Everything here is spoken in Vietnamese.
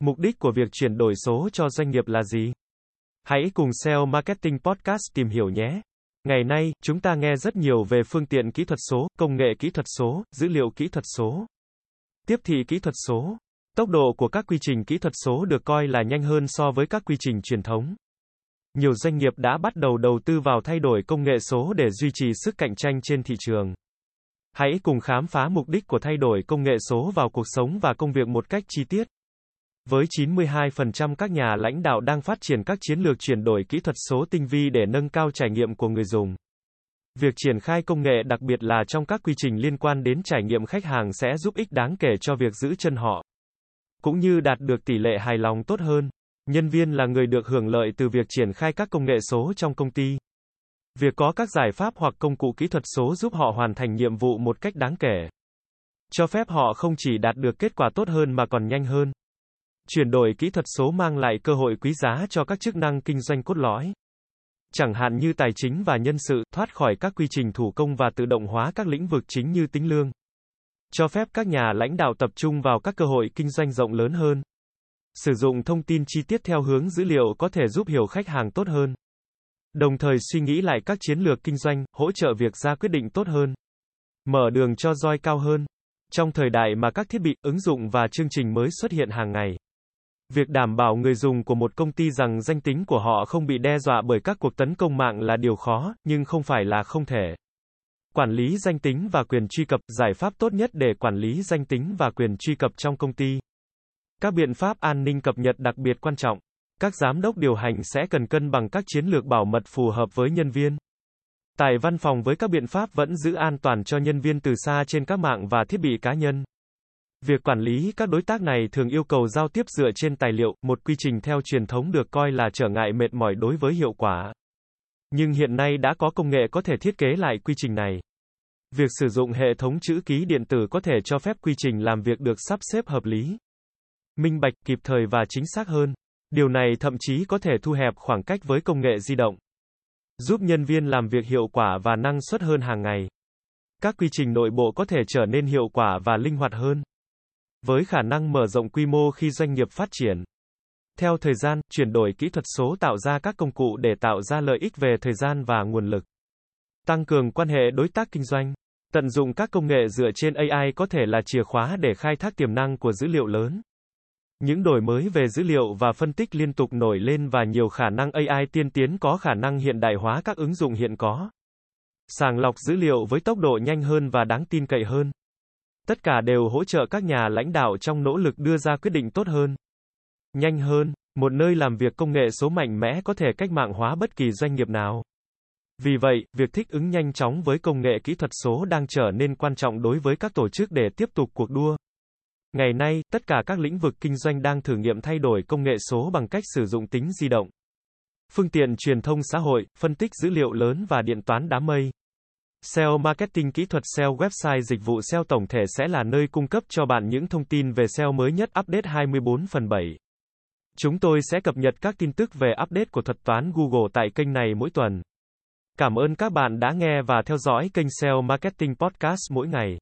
Mục đích của việc chuyển đổi số cho doanh nghiệp là gì? Hãy cùng SEO Marketing Podcast tìm hiểu nhé. Ngày nay, chúng ta nghe rất nhiều về phương tiện kỹ thuật số, công nghệ kỹ thuật số, dữ liệu kỹ thuật số, tiếp thị kỹ thuật số. Tốc độ của các quy trình kỹ thuật số được coi là nhanh hơn so với các quy trình truyền thống. Nhiều doanh nghiệp đã bắt đầu đầu tư vào thay đổi công nghệ số để duy trì sức cạnh tranh trên thị trường. Hãy cùng khám phá mục đích của thay đổi công nghệ số vào cuộc sống và công việc một cách chi tiết. Với 92% các nhà lãnh đạo đang phát triển các chiến lược chuyển đổi kỹ thuật số tinh vi để nâng cao trải nghiệm của người dùng. Việc triển khai công nghệ đặc biệt là trong các quy trình liên quan đến trải nghiệm khách hàng sẽ giúp ích đáng kể cho việc giữ chân họ, cũng như đạt được tỷ lệ hài lòng tốt hơn. Nhân viên là người được hưởng lợi từ việc triển khai các công nghệ số trong công ty. Việc có các giải pháp hoặc công cụ kỹ thuật số giúp họ hoàn thành nhiệm vụ một cách đáng kể. Cho phép họ không chỉ đạt được kết quả tốt hơn mà còn nhanh hơn. Chuyển đổi kỹ thuật số mang lại cơ hội quý giá cho các chức năng kinh doanh cốt lõi. Chẳng hạn như tài chính và nhân sự, thoát khỏi các quy trình thủ công và tự động hóa các lĩnh vực chính như tính lương. Cho phép các nhà lãnh đạo tập trung vào các cơ hội kinh doanh rộng lớn hơn. Sử dụng thông tin chi tiết theo hướng dữ liệu có thể giúp hiểu khách hàng tốt hơn. Đồng thời suy nghĩ lại các chiến lược kinh doanh, hỗ trợ việc ra quyết định tốt hơn. Mở đường cho roi cao hơn. Trong thời đại mà các thiết bị, ứng dụng và chương trình mới xuất hiện hàng ngày. Việc đảm bảo người dùng của một công ty rằng danh tính của họ không bị đe dọa bởi các cuộc tấn công mạng là điều khó, nhưng không phải là không thể. Quản lý danh tính và quyền truy cập, giải pháp tốt nhất để quản lý danh tính và quyền truy cập trong công ty. Các biện pháp an ninh cập nhật đặc biệt quan trọng. Các giám đốc điều hành sẽ cần cân bằng các chiến lược bảo mật phù hợp với nhân viên. Tại văn phòng với các biện pháp vẫn giữ an toàn cho nhân viên từ xa trên các mạng và thiết bị cá nhân. Việc quản lý các đối tác này thường yêu cầu giao tiếp dựa trên tài liệu, một quy trình theo truyền thống được coi là trở ngại mệt mỏi đối với hiệu quả. Nhưng hiện nay đã có công nghệ có thể thiết kế lại quy trình này. Việc sử dụng hệ thống chữ ký điện tử có thể cho phép quy trình làm việc được sắp xếp hợp lý, minh bạch, kịp thời và chính xác hơn. Điều này thậm chí có thể thu hẹp khoảng cách với công nghệ di động, giúp nhân viên làm việc hiệu quả và năng suất hơn hàng ngày. Các quy trình nội bộ có thể trở nên hiệu quả và linh hoạt hơn với khả năng mở rộng quy mô khi doanh nghiệp phát triển. Theo thời gian, chuyển đổi kỹ thuật số tạo ra các công cụ để tạo ra lợi ích về thời gian và nguồn lực. Tăng cường quan hệ đối tác kinh doanh. Tận dụng các công nghệ dựa trên AI có thể là chìa khóa để khai thác tiềm năng của dữ liệu lớn. Những đổi mới về dữ liệu và phân tích liên tục nổi lên và nhiều khả năng AI tiên tiến có khả năng hiện đại hóa các ứng dụng hiện có. Sàng lọc dữ liệu với tốc độ nhanh hơn và đáng tin cậy hơn. Tất cả đều hỗ trợ các nhà lãnh đạo trong nỗ lực đưa ra quyết định tốt hơn, nhanh hơn. Một nơi làm việc công nghệ số mạnh mẽ có thể cách mạng hóa bất kỳ doanh nghiệp nào. Vì vậy, việc thích ứng nhanh chóng với công nghệ kỹ thuật số đang trở nên quan trọng đối với các tổ chức để tiếp tục cuộc đua. Ngày nay, tất cả các lĩnh vực kinh doanh đang thử nghiệm thay đổi công nghệ số bằng cách sử dụng tính di động, phương tiện truyền thông xã hội, phân tích dữ liệu lớn và điện toán đám mây. SEO Marketing Kỹ thuật SEO Website Dịch vụ SEO tổng thể sẽ là nơi cung cấp cho bạn những thông tin về SEO mới nhất update 24 phần 7. Chúng tôi sẽ cập nhật các tin tức về update của thuật toán Google tại kênh này mỗi tuần. Cảm ơn các bạn đã nghe và theo dõi kênh SEO Marketing Podcast mỗi ngày.